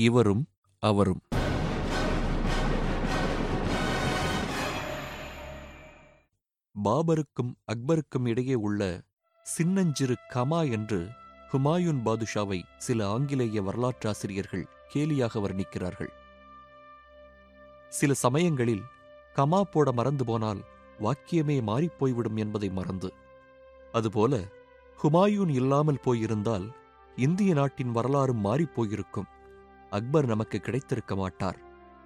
இவரும் அவரும். பாபருக்கும் அக்பருக்கும் இடையே உள்ள சின்னஞ்சிறு கமா என்று ஹுமாயூன் பாதுஷாவை சில ஆங்கிலேய வரலாற்றாசிரியர்கள் கேலியாக வர்ணிக்கிறார்கள். சில சமயங்களில் கமா போட மறந்து போனால் வாக்கியமே மாறிப்போய்விடும் என்பதை மறந்து. அதுபோல ஹுமாயூன் இல்லாமல் போயிருந்தால் இந்திய நாட்டின் வரலாறும் மாறிப்போயிருக்கும் அக்பர் நமக்கு கிடைத்திருக்க மாட்டார்.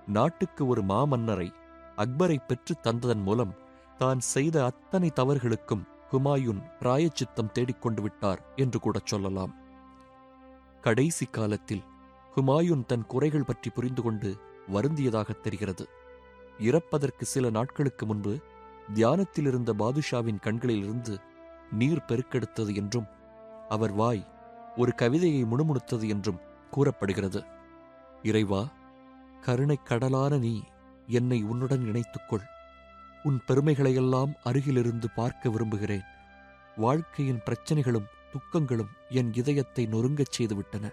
நாட்டுக்கு ஒரு மாமன்னரை அக்பரை பெற்றுத் தந்ததன் மூலம் தான் செய்த அத்தனை தவறுகளுக்கும் ஹுமாயூன் பிராயச்சித்தம் தேடிக்கொண்டு விட்டார் என்று கூட சொல்லலாம். கடைசி காலத்தில் ஹுமாயூன் தன் குறைகள் பற்றி புரிந்து கொண்டு வருந்தியதாகத் தெரிகிறது. இறப்பதற்கு சில நாட்களுக்கு முன்பு தியானத்தில் இருந்த பாதுஷாவின் கண்களிலிருந்து நீர் பெருக்கெடுத்தது என்றும் அவர் வாய் ஒரு கவிதையை முணுமுணுத்தது என்றும் கூறப்படுகிறது. இறைவா கருணைக் கடலான நீ என்னை உன்னுடன் இணைத்துக்கொள். உன் பெருமைகளையெல்லாம் அருகிலிருந்து பார்க்க விரும்புகிறேன். வாழ்க்கையின் பிரச்சனைகளும் துக்கங்களும் என் இதயத்தை நொறுங்கச் செய்துவிட்டன.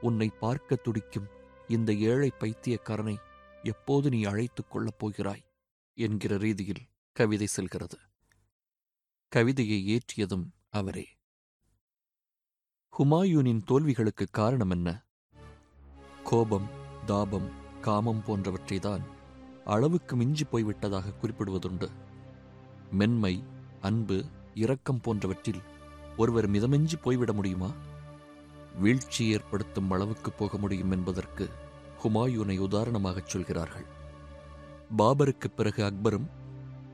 உன்னை பார்க்க துடிக்கும் இந்த ஏழை பைத்தியக்காரனை எப்போது நீ அழைத்துக் கொள்ளப் போகிறாய்? என்கிற ரீதியில் கவிதை செல்கிறது. கவிதையை ஏற்றியதும் அவரே. ஹுமாயூனின் தோல்விகளுக்கு காரணம் என்ன? கோபம் தாபம் காமம் போன்றவற்றைதான் அளவுக்கு மிஞ்சி போய்விட்டதாக குறிப்பிடுவதுண்டு. மென்மை அன்பு இரக்கம் போன்றவற்றில் ஒருவர் மிதமெஞ்சி போய்விட முடியுமா? வீழ்ச்சி ஏற்படுத்தும் அளவுக்கு போக முடியும் என்பதற்கு ஹுமாயூனை உதாரணமாகச் சொல்கிறார்கள். பாபருக்குப் பிறகு அக்பரும்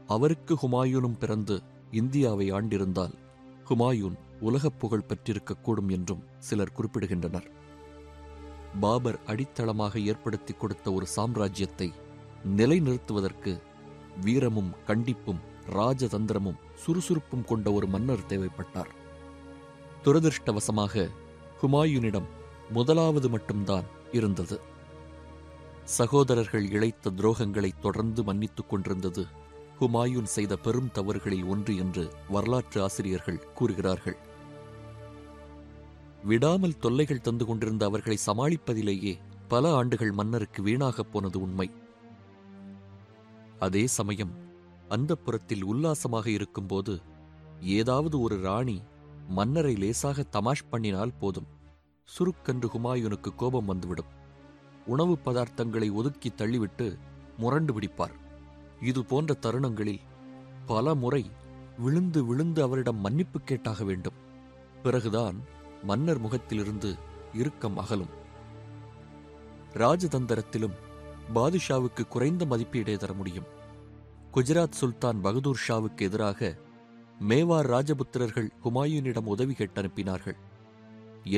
அவருக்கு ஹுமாயூனும் பிறந்து இந்தியாவை ஆண்டிருந்தால் ஹுமாயூன் உலகப் புகழ் பெற்றிருக்கக்கூடும் என்றும் சிலர் குறிப்பிடுகின்றனர். பாபர் அடித்தளமாக ஏற்படுத்திக் கொடுத்த ஒரு சாம்ராஜ்யத்தை நிலைநிறுத்துவதற்கு வீரமும் கண்டிப்பும் ராஜதந்திரமும் சுறுசுறுப்பும் கொண்ட ஒரு மன்னர் தேவைப்பட்டார். துரதிருஷ்டவசமாக ஹுமாயூனிடம் முதலாவது மட்டும்தான் இருந்தது. சகோதரர்கள் இழைத்த துரோகங்களை தொடர்ந்து மன்னித்துக் கொண்டிருந்தது ஹுமாயூன் செய்த பெரும் தவறுகளில் ஒன்று என்று வரலாற்று ஆசிரியர்கள் கூறுகிறார்கள். விடாமல் தொல்லைகள் தந்து கொண்டிருந்த அவர்களை சமாளிப்பதிலேயே பல ஆண்டுகள் மன்னருக்கு வீணாகப் போனது உண்மை. அதே சமயம் அந்தப்புறத்தில் உல்லாசமாக இருக்கும்போது ஏதாவது ஒரு ராணி மன்னரை லேசாக தமாஷ் பண்ணினால் போதும். சுருக்கென்று ஹுமாயூனுக்கு கோபம் வந்துவிடும். உணவு பதார்த்தங்களை ஒதுக்கி தள்ளிவிட்டு முரண்டு பிடிப்பார். இது போன்ற தருணங்களில் பல முறை விழுந்து விழுந்து அவரிடம் மன்னிப்பு கேட்டாக வேண்டும். பிறகுதான் மன்னர் முகத்திலிருந்து இறுக்கம் அகலும். ராஜதந்திரத்திலும் பாதுஷாவுக்கு குறைந்த மதிப்பீடே தர முடியும். குஜராத் சுல்தான் பகதூர் ஷாவுக்கு எதிராக மேவார் ராஜபுத்திரர்கள் ஹுமாயூனிடம் உதவி கேட்டு அனுப்பினார்கள்.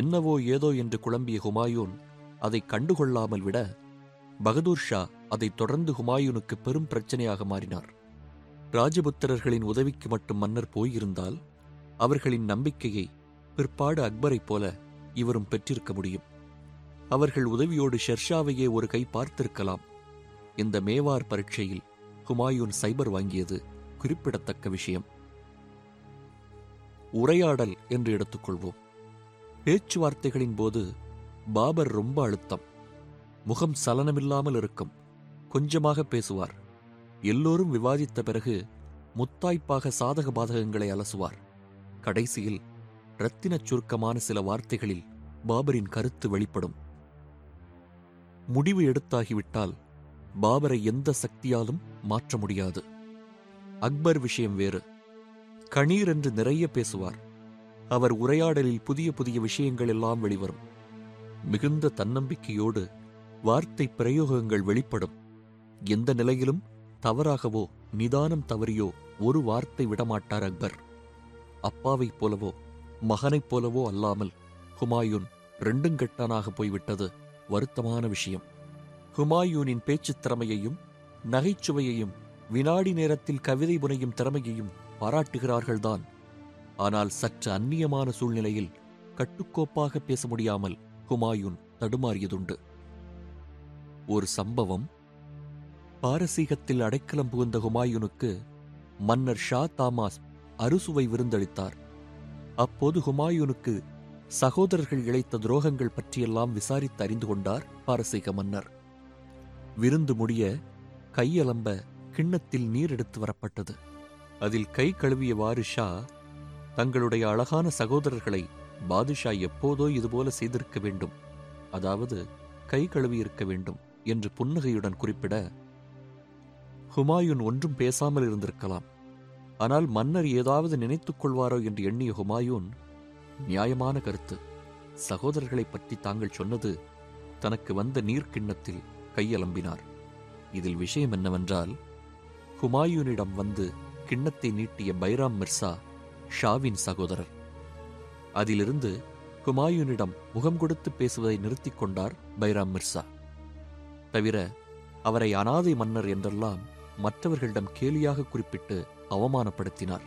என்னவோ ஏதோ என்று குழம்பிய ஹுமாயூன் அதை கண்டுகொள்ளாமல் விட பகதூர் ஷா அதை தொடர்ந்து ஹுமாயூனுக்கு பெரும் பிரச்சனையாக மாறினார். ராஜபுத்திரர்களின் உதவிக்கு மட்டும் மன்னர் போயிருந்தால் அவர்களின் நம்பிக்கையை பிற்பாடு அக்பரைப் போல இவரும் பெற்றிருக்க முடியும். அவர்கள் உதவியோடு ஷெர்ஷாவையே ஒரு கை பார்த்திருக்கலாம். இந்த மேவார் பரீட்சையில் ஹுமாயூன் சைபர் வாங்கியது குறிப்பிடத்தக்க விஷயம். உரையாடல் என்று எடுத்துக்கொள்வோம். பேச்சுவார்த்தைகளின் போது பாபர் ரொம்ப அழுத்தம். முகம் சலனமில்லாமல் இருக்கும். கொஞ்சமாக பேசுவார். எல்லோரும் விவாதித்த பிறகு முத்தாய்ப்பாக சாதக பாதகங்களை அலசுவார். கடைசியில் ரத்தினச் சுருக்கமான சில வார்த்தைகளில் பாபரின் கருத்து வெளிப்படும். முடிவு எடுத்தாகிவிட்டால் பாபரை எந்த சக்தியாலும் மாற்ற முடியாது. அக்பர் விஷயம் வேறு. கணீர் என்று நிறைய பேசுவார். அவர் உரையாடலில் புதிய புதிய விஷயங்கள் எல்லாம் வெளிவரும். மிகுந்த தன்னம்பிக்கையோடு வார்த்தை பிரயோகங்கள் வெளிப்படும். எந்த நிலையிலும் தவறாகவோ நிதானம் தவறியோ ஒரு வார்த்தை விடமாட்டார் அக்பர். அப்பாவைப் போலவோ மகனைப் போலவோ அல்லாமல் ஹுமாயூன் ரெண்டுங்கெட்டானாக போய்விட்டது வருத்தமான விஷயம். ஹுமாயூனின் பேச்சுத் திறமையையும் நகைச்சுவையையும் வினாடி நேரத்தில் கவிதை புனையும் திறமையையும் பாராட்டுகிறார்கள்தான். ஆனால் சற்று அந்நியமான சூழ்நிலையில் கட்டுக்கோப்பாக பேச முடியாமல் ஹுமாயூன் தடுமாறியதுண்டு. ஒரு சம்பவம் பாரசீகத்தில் அடைக்கலம் புகுந்த ஹுமாயூனுக்கு மன்னர் ஷா தாமாஸ் அறுசுவை விருந்தளித்தார். அப்போது ஹுமாயூனுக்கு சகோதரர்கள் இழைத்த துரோகங்கள் பற்றியெல்லாம் விசாரித்து அறிந்து கொண்டார் பாரசீக மன்னர். விருந்து முடிய கையலம்ப கிண்ணத்தில் நீர் எடுத்து வரப்பட்டது. அதில் கை கழுவிய ஷா தங்களுடைய அழகான சகோதரர்களை பாதுஷா எப்போதோ இதுபோல செய்திருக்க வேண்டும். அதாவது கை கழுவியிருக்க வேண்டும் என்று புன்னகையுடன் குறிப்பிட ஹுமாயூன் ஒன்றும் பேசாமல் இருந்திருக்கலாம். ஆனால் மன்னர் ஏதாவது நினைத்துக் கொள்வாரோ என்று எண்ணிய ஹுமாயூன் நியாயமான கருத்து. சகோதரர்களைப் பற்றி தாங்கள் சொன்னது தனக்கு வந்த நீர்க்கிண்ணத்தில் கையலம்பினார். இதில் விஷயம் என்னவென்றால் ஹுமாயூனிடம் வந்து கிண்ணத்தை நீட்டிய பைராம் மிர்சா ஷாவின் சகோதரர். அதிலிருந்து ஹுமாயூனிடம் முகம் கொடுத்து பேசுவதை நிறுத்திக் கொண்டார் பைராம் மிர்சா. தவிர அவரை அனாதை மன்னர் என்றெல்லாம் மற்றவர்களிடம் கேலியாக குறிப்பிட்டு அவமானப்படுத்தினார்.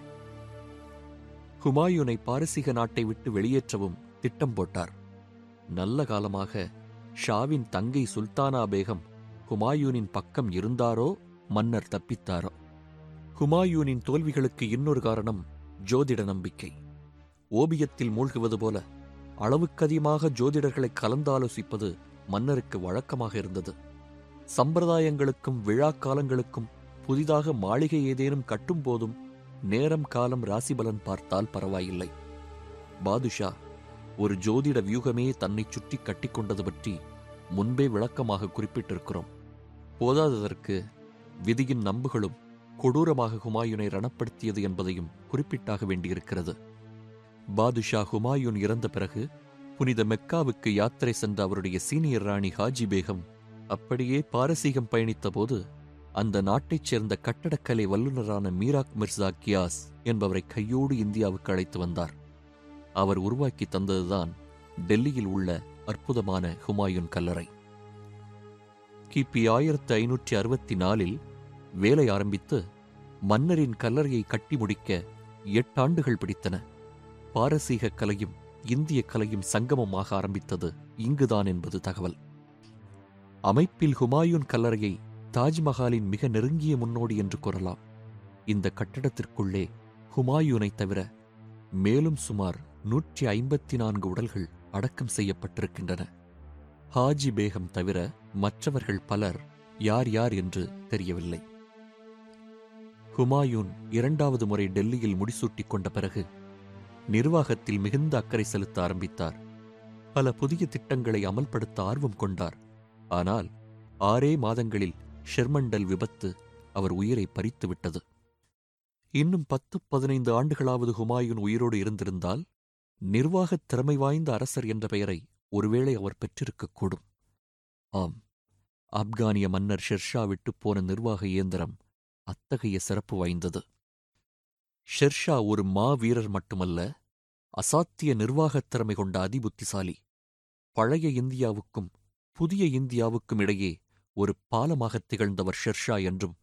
ஹுமாயூனை பாரசீக நாட்டை விட்டு வெளியேற்றவும் திட்டம் போட்டார். நல்ல காலமாக ஷாவின் தங்கை சுல்தானா பேகம் ஹுமாயூனின் பக்கம் இருந்தாரோ மன்னர் தப்பித்தாரோ? ஹுமாயூனின் தோல்விகளுக்கு இன்னொரு காரணம் ஜோதிட நம்பிக்கை. ஓபியத்தில் மூழ்குவது போல அளவுக்கதிகமாக ஜோதிடர்களை கலந்தாலோசிப்பது மன்னருக்கு வழக்கமாக இருந்தது. சம்பிரதாயங்களுக்கும் விழா காலங்களுக்கும் புதிதாக மாளிகை ஏதேனும் கட்டும் போதும் நேரம் காலம் ராசிபலன் பார்த்தால் பரவாயில்லை. பாதுஷா ஒரு ஜோதிட வியூகமே தன்னை சுற்றி கட்டிக்கொண்டது பற்றி முன்பே விளக்கமாக குறிப்பிட்டிருக்கிறோம். போதாததற்கு விதியின் நம்புகளும் கொடூரமாக ஹுமாயூனை ரணப்படுத்தியது என்பதையும் குறிப்பிட்டாக வேண்டியிருக்கிறது. பாதுஷா ஹுமாயூன் இறந்த பிறகு புனித மெக்காவுக்கு யாத்திரை சென்ற அவருடைய சீனியர் ராணி ஹாஜி பேகம் அப்படியே பாரசீகம் பயணித்தபோது அந்த நாட்டைச் சேர்ந்த கட்டடக்கலை வல்லுநரான மீராக் மிர்சா கியாஸ் என்பவரை கையோடு இந்தியாவுக்கு அழைத்து வந்தார். அவர் உருவாக்கி தந்ததுதான் டெல்லியில் உள்ள அற்புதமான ஹுமாயூன் கல்லறை. கிபி ஆயிரத்தி ஐநூற்றி அறுபத்தி நாலில் வேலை ஆரம்பித்து மன்னரின் கல்லறையை கட்டி முடிக்க எட்டாண்டுகள் பிடித்தன. பாரசீக கலையும் இந்திய கலையும் சங்கமமாக ஆரம்பித்தது இங்குதான் என்பது தகவல். அமைப்பில் ஹுமாயூன் கல்லறையை தாஜ்மஹாலின் மிக நெருங்கிய முன்னோடி என்று கூறலாம். இந்த கட்டடத்திற்குள்ளே ஹுமாயூனை தவிர மேலும் சுமார் நூற்றி ஐம்பத்தி நான்கு உடல்கள் அடக்கம் செய்யப்பட்டிருக்கின்றன. ஹாஜி பேகம் தவிர மற்றவர்கள் பலர் யார் யார் என்று தெரியவில்லை. ஹுமாயூன் இரண்டாவது முறை டெல்லியில் முடிசூட்டிக் கொண்ட பிறகு நிர்வாகத்தில் மிகுந்த அக்கறை செலுத்த ஆரம்பித்தார். பல புதிய திட்டங்களை அமல்படுத்த ஆர்வம் கொண்டார். ஆனால் ஆறே மாதங்களில் ஷெர்மண்டல் விபத்து அவர் உயிரை பறித்துவிட்டது. இன்னும் பத்து பதினைந்து ஆண்டுகளாவது ஹுமாயூன் உயிரோடு இருந்திருந்தால் நிர்வாகத் திறமை வாய்ந்த அரசர் என்ற பெயரை ஒருவேளை அவர் பெற்றிருக்கக்கூடும் ஆம் ஆப்கானிய மன்னர் ஷெர்ஷா விட்டுப் போன நிர்வாக இயந்திரம் அத்தகைய சிறப்பு வாய்ந்தது. ஷெர்ஷா ஒரு மா வீரர் மட்டுமல்ல அசாத்திய நிர்வாகத் திறமை கொண்ட அதிபுத்திசாலி. பழைய இந்தியாவுக்கும் புதிய இந்தியாவுக்கும் இடையே ஒரு பாலமாகத் திகழ்ந்தவர் ஷெர்ஷா என்றும்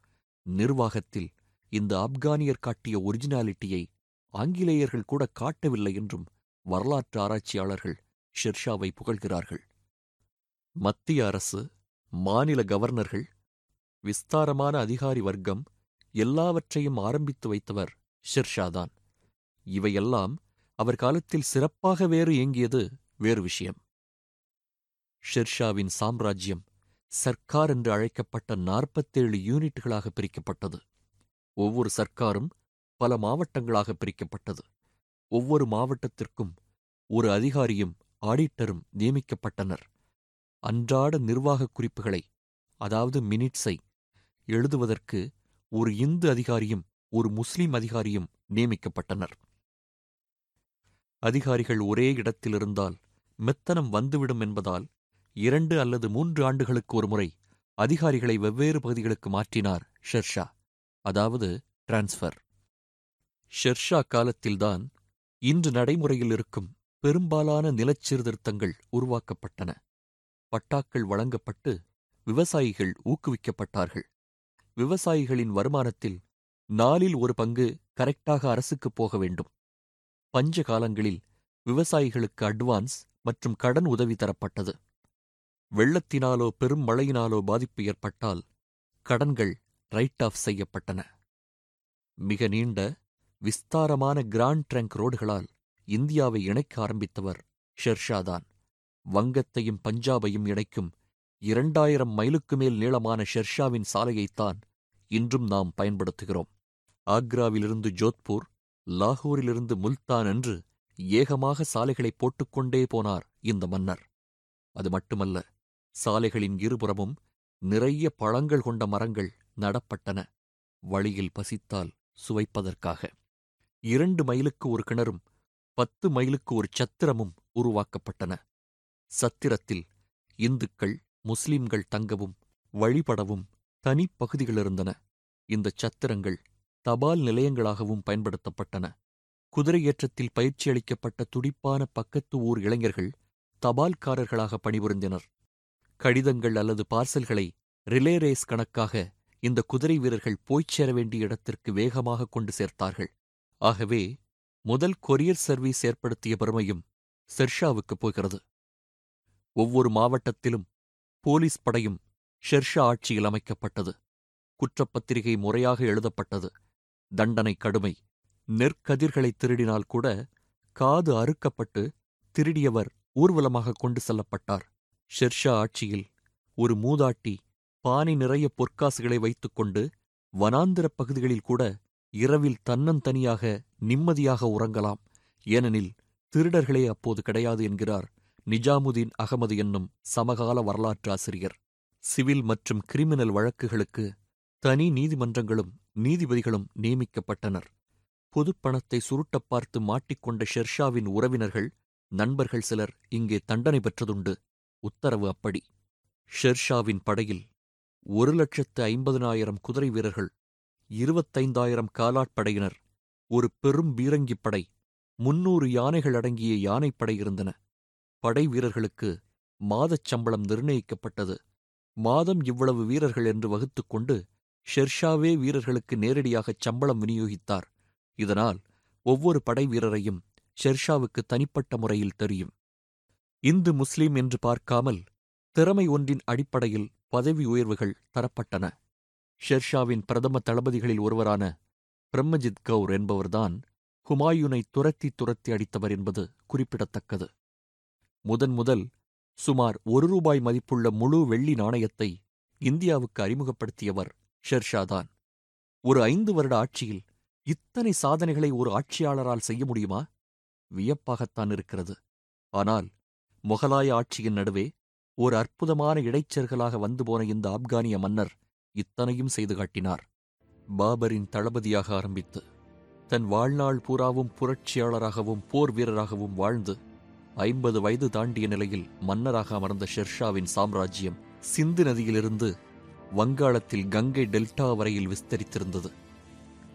நிர்வாகத்தில் இந்த ஆப்கானியர் காட்டிய ஒரிஜினாலிட்டியை ஆங்கிலேயர்கள் கூட காட்டவில்லை என்றும் வரலாற்று ஆராய்ச்சியாளர்கள் ஷெர்ஷாவை புகழ்கிறார்கள். மத்திய அரசு மாநில கவர்னர்கள் விஸ்தாரமான அதிகாரி வர்க்கம் எல்லாவற்றையும் ஆரம்பித்து வைத்தவர் ஷெர்ஷாதான். இவையெல்லாம் அவர் காலத்தில் சிறப்பாக வேறு இயங்கியது வேறு விஷயம். ஷெர்ஷாவின் சாம்ராஜ்யம் சர்க்கார் என்று அழைக்கப்பட்ட நாற்பத்தேழு யூனிட்டுகளாக பிரிக்கப்பட்டது. ஒவ்வொரு சர்க்காரும் பல மாவட்டங்களாக பிரிக்கப்பட்டது. ஒவ்வொரு மாவட்டத்திற்கும் ஒரு அதிகாரியும் ஆடிட்டரும் நியமிக்கப்பட்டனர். அன்றாட நிர்வாகக் குறிப்புகளை அதாவது மினிட்ஸை எழுதுவதற்கு ஒரு இந்து அதிகாரியும் ஒரு முஸ்லிம் அதிகாரியும் நியமிக்கப்பட்டனர். அதிகாரிகள் ஒரே இடத்தில் இருந்தால் மெத்தனம் வந்துவிடும் என்பதால் இரண்டு அல்லது மூன்று ஆண்டுகளுக்கு ஒருமுறை அதிகாரிகளை வெவ்வேறு பகுதிகளுக்கு மாற்றினார் ஷெர்ஷா அதாவது டிரான்ஸ்ஃபர். ஷெர்ஷா காலத்தில்தான் இன்று நடைமுறையில் இருக்கும் பெரும்பாலான நிலச்சீர்திருத்தங்கள் உருவாக்கப்பட்டன. பட்டாக்கள் வழங்கப்பட்டு விவசாயிகள் ஊக்குவிக்கப்பட்டார்கள். விவசாயிகளின் வருமானத்தில் நாலில் ஒரு பங்கு கரெக்டாக அரசுக்குப் போக வேண்டும். பஞ்ச காலங்களில் விவசாயிகளுக்கு அட்வான்ஸ் மற்றும் கடன் உதவி தரப்பட்டது. வெள்ளத்தினாலோ பெரும் மழையினாலோ பாதிப்பு ஏற்பட்டால் கடன்கள் ரைட் ஆஃப் செய்யப்பட்டன. மிக நீண்ட விஸ்தாரமான கிராண்ட் ட்ரங்க் ரோடுகளால் இந்தியாவை இணைக்க ஆரம்பித்தவர் ஷெர்ஷாதான். வங்கத்தையும் பஞ்சாபையும் இணைக்கும் இரண்டாயிரம் மைலுக்கு மேல் நீளமான ஷெர்ஷாவின் சாலையைத்தான் இன்றும் நாம் பயன்படுத்துகிறோம். ஆக்ராவிலிருந்து ஜோத்பூர் லாகூரிலிருந்து முல்தான் என்று ஏகமாக சாலைகளை போட்டுக்கொண்டே போனார் இந்த மன்னர். அது மட்டுமல்ல சாலைகளின் இருபுறமும் நிறைய பழங்கள் கொண்ட மரங்கள் நடப்பட்டன. வழியில் பசித்தால் சுவைப்பதற்காக. இரண்டு மைலுக்கு ஒரு கிணறும் பத்து மைலுக்கு ஒரு சத்திரமும் உருவாக்கப்பட்டன. சத்திரத்தில் இந்துக்கள் முஸ்லிம்கள் தங்கவும் வழிபடவும் தனிப்பகுதிகள் இருந்தன இந்த சத்திரங்கள் தபால் நிலையங்களாகவும் பயன்படுத்தப்பட்டன. குதிரையேற்றத்தில் பயிற்சியளிக்கப்பட்ட துடிப்பான பக்கத்து ஊர் இளைஞர்கள் தபால்காரர்களாக பணிபுரிந்தனர். கடிதங்கள் அல்லது பார்சல்களை ரிலே ரேஸ் கணக்காக இந்த குதிரை வீரர்கள் போய்ச் சேர வேண்டிய இடத்திற்கு வேகமாக கொண்டு சேர்த்தார்கள். ஆகவே முதல் கொரியர் சர்வீஸ் ஏற்படுத்திய பெருமையும் ஷெர்ஷாவுக்கு போகிறது. ஒவ்வொரு மாவட்டத்திலும் போலீஸ் படையும் ஷெர்ஷா ஆட்சியில் அமைக்கப்பட்டது. குற்றப்பத்திரிகை முறையாக எழுதப்பட்டது. தண்டனை கடுமை. நெற்கதிர்களை திருடினால் கூட காது அறுக்கப்பட்டு திருடியவர் ஊர்வலமாக கொண்டு செல்லப்பட்டார். ஷெர்ஷா ஆட்சியில் ஒரு மூதாட்டி பானை நிறைய பொற்காசுகளை வைத்துக்கொண்டு வனாந்திரப் பகுதிகளில் கூட இரவில் தன்னந்தனியாக நிம்மதியாக உறங்கலாம். ஏனெனில் திருடர்களே அப்போது கிடையாது என்கிறார் நிஜாமுதீன் அகமது என்னும் சமகால வரலாற்றாசிரியர் சிவில் மற்றும் கிரிமினல் வழக்குகளுக்கு தனி நீதிமன்றங்களும் நீதிபதிகளும் நியமிக்கப்பட்டனர். பொதுப் பணத்தை சுருட்டப் பார்த்து மாட்டிக்கொண்ட ஷெர்ஷாவின் உறவினர்கள் நண்பர்கள் சிலர் இங்கே தண்டனை பெற்றதுண்டு. உத்தரவு அப்படி. ஷெர்ஷாவின் படையில் ஒரு லட்சத்து ஐம்பதனாயிரம் குதிரை வீரர்கள் இருபத்தைந்தாயிரம் காலாட்படையினர் ஒரு பெரும் பீரங்கிப் படை முன்னூறு யானைகள் அடங்கிய யானைப்படை இருந்தன. படை வீரர்களுக்கு மாதச் சம்பளம் நிர்ணயிக்கப்பட்டது. மாதம் இவ்வளவு வீரர்கள் என்று வகுத்துக்கொண்டு ஷெர்ஷாவே வீரர்களுக்கு நேரடியாகச் சம்பளம் விநியோகித்தார். இதனால் ஒவ்வொரு படை வீரரையும் ஷெர்ஷாவுக்கு தனிப்பட்ட முறையில் தெரியும். இந்து முஸ்லீம் என்று பார்க்காமல் திறமை ஒன்றின் அடிப்படையில் பதவி உயர்வுகள் தரப்பட்டன. ஷெர்ஷாவின் பிரதம தளபதிகளில் ஒருவரான பிரம்மஜித் கவுர் என்பவர்தான் ஹுமாயூனை துரத்தி துரத்தி அடித்தவர் என்பது குறிப்பிடத்தக்கது. முதன் முதல் சுமார் ஒரு ரூபாய் மதிப்புள்ள முழு வெள்ளி நாணயத்தை இந்தியாவுக்கு அறிமுகப்படுத்தியவர் ஷெர்ஷாதான் ஒரு ஐந்து வருட ஆட்சியில் இத்தனை சாதனைகளை ஒரு ஆட்சியாளரால் செய்ய முடியுமா? வியப்பாகத்தான் இருக்கிறது. ஆனால் முகலாய ஆட்சியின் நடுவே ஒரு அற்புதமான இடைச்சர்களாக வந்து போன இந்த ஆப்கானிய மன்னர் இத்தனையும் செய்து காட்டினார். பாபரின் தளபதியாக ஆரம்பித்து தன் வாழ்நாள் பூராவும் புரட்சியாளராகவும் போர் வீரராகவும் வாழ்ந்து ஐம்பது வயது தாண்டிய நிலையில் மன்னராக அமர்ந்த ஷெர்ஷாவின் சாம்ராஜ்யம் சிந்து நதியிலிருந்து வங்காளத்தில் கங்கை டெல்டா வரையில் விஸ்தரித்திருந்தது.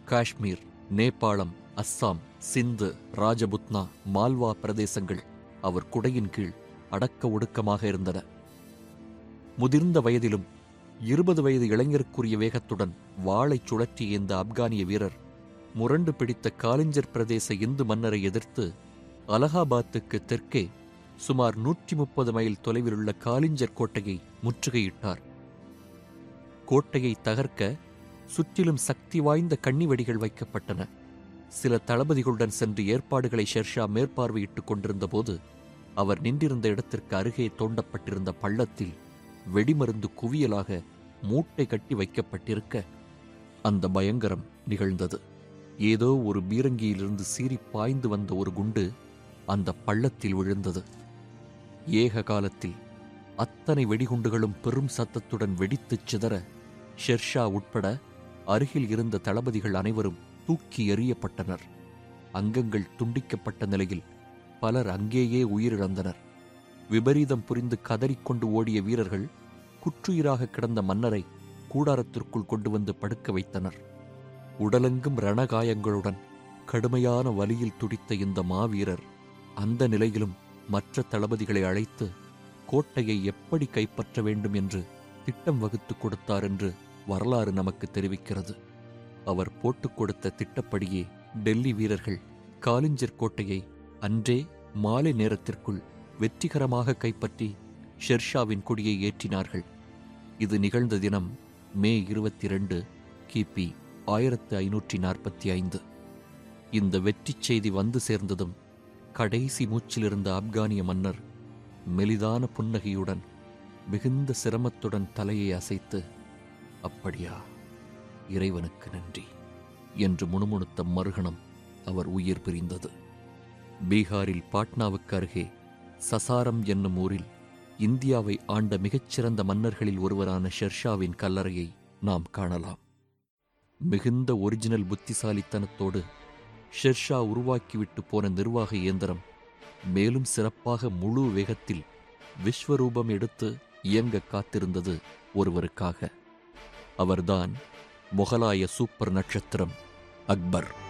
காஷ்மீர் நேபாளம் அஸ்ஸாம் சிந்து ராஜபுத்னா மால்வா பிரதேசங்கள் அவர் குடையின் கீழ் அடக்க ஒடுக்கமாக இருந்தன. முதிர்ந்த வயதிலும் இருபது வயது இளைஞருக்குரிய வேகத்துடன் வாளை சுழற்றி இந்த ஆப்கானிய வீரர் முரண்டு பிடித்த காலிஞ்சர் பிரதேச இந்து மன்னரை எதிர்த்து அலகாபாத்துக்கு தெற்கே சுமார் நூற்றி முப்பது மைல் தொலைவிலுள்ள காலிஞ்சர் கோட்டையை முற்றுகையிட்டார். கோட்டையை தகர்க்க சுற்றிலும் சக்தி வாய்ந்த கண்ணிவெடிகள் வைக்கப்பட்டன. சில தளபதிகளுடன் சென்று ஏற்பாடுகளை ஷெர்ஷா மேற்பார்வையிட்டுக் கொண்டிருந்தபோது அவர் நின்றிருந்த இடத்திற்கு அருகே தோண்டப்பட்டிருந்த பள்ளத்தில் வெடிமருந்து குவியலாக மூட்டை கட்டி வைக்கப்பட்டிருக்க அந்த பயங்கரம் நிகழ்ந்தது. ஏதோ ஒரு பீரங்கியிலிருந்து சீறி பாய்ந்து வந்த ஒரு குண்டு அந்த பள்ளத்தில் விழுந்தது. ஏக காலத்தில் அத்தனை வெடிகுண்டுகளும் பெரும் சத்தத்துடன் வெடித்துச் சிதற ஷெர்ஷா உட்பட அருகில் இருந்த தளபதிகள் அனைவரும் தூக்கி எறியப்பட்டனர். அங்கங்கள் துண்டிக்கப்பட்ட நிலையில் பலர் அங்கேயே உயிரிழந்தனர். விபரீதம் புரிந்து கதறிக்கொண்டு ஓடிய வீரர்கள் குற்றுயிராக கிடந்த மன்னரை கூடாரத்திற்குள் கொண்டு வந்து படுக்க வைத்தனர். உடலெங்கும் ரணகாயங்களுடன் கடுமையான வலியில் துடித்த இந்த மாவீரர் அந்த நிலையிலும் மற்ற தளபதிகளை அழைத்து கோட்டையை எப்படி கைப்பற்ற வேண்டும் என்று திட்டம் வகுத்துக் கொடுத்தார் என்று வரலாறு நமக்கு தெரிவிக்கிறது அவர் போட்டுக் கொடுத்த திட்டப்படியே டெல்லி வீரர்கள் காலிஞ்சர் கோட்டையை அன்றே மாலை நேரத்திற்குள் வெற்றிகரமாக கைப்பற்றி ஷெர்ஷாவின் கொடியை ஏற்றினார்கள். இது நிகழ்ந்த தினம் மே இருபத்தி ரெண்டு கிபி ஆயிரத்து ஐநூற்றி நாற்பத்தி ஐந்து. இந்த வெற்றிச் செய்தி வந்து சேர்ந்ததும் கடைசி மூச்சிலிருந்த ஆப்கானிய மன்னர் மெலிதான புன்னகையுடன் மிகுந்த சிரமத்துடன் தலையை அசைத்து அப்படியா இறைவனுக்கு நன்றி என்று முணுமுணுத்த மறுகணம் அவர் உயிர் பிரிந்தது. பீகாரில் பாட்னாவுக்கு அருகே சசாரம் என்னும் ஊரில் இந்தியாவை ஆண்ட மிகச்சிறந்த மன்னர்களில் ஒருவரான ஷெர்ஷாவின் கல்லறையை நாம் காணலாம். மிகுந்த ஒரிஜினல் புத்திசாலித்தனத்தோடு ஷெர்ஷா உருவாக்கிவிட்டு போன நிர்வாக இயந்திரம் மேலும் சிறப்பாக முழு வேகத்தில் விஸ்வரூபம் எடுத்து இயங்க காத்திருந்தது ஒருவருக்காக. அவர்தான் முகலாய சூப்பர் நட்சத்திரம் அக்பர்.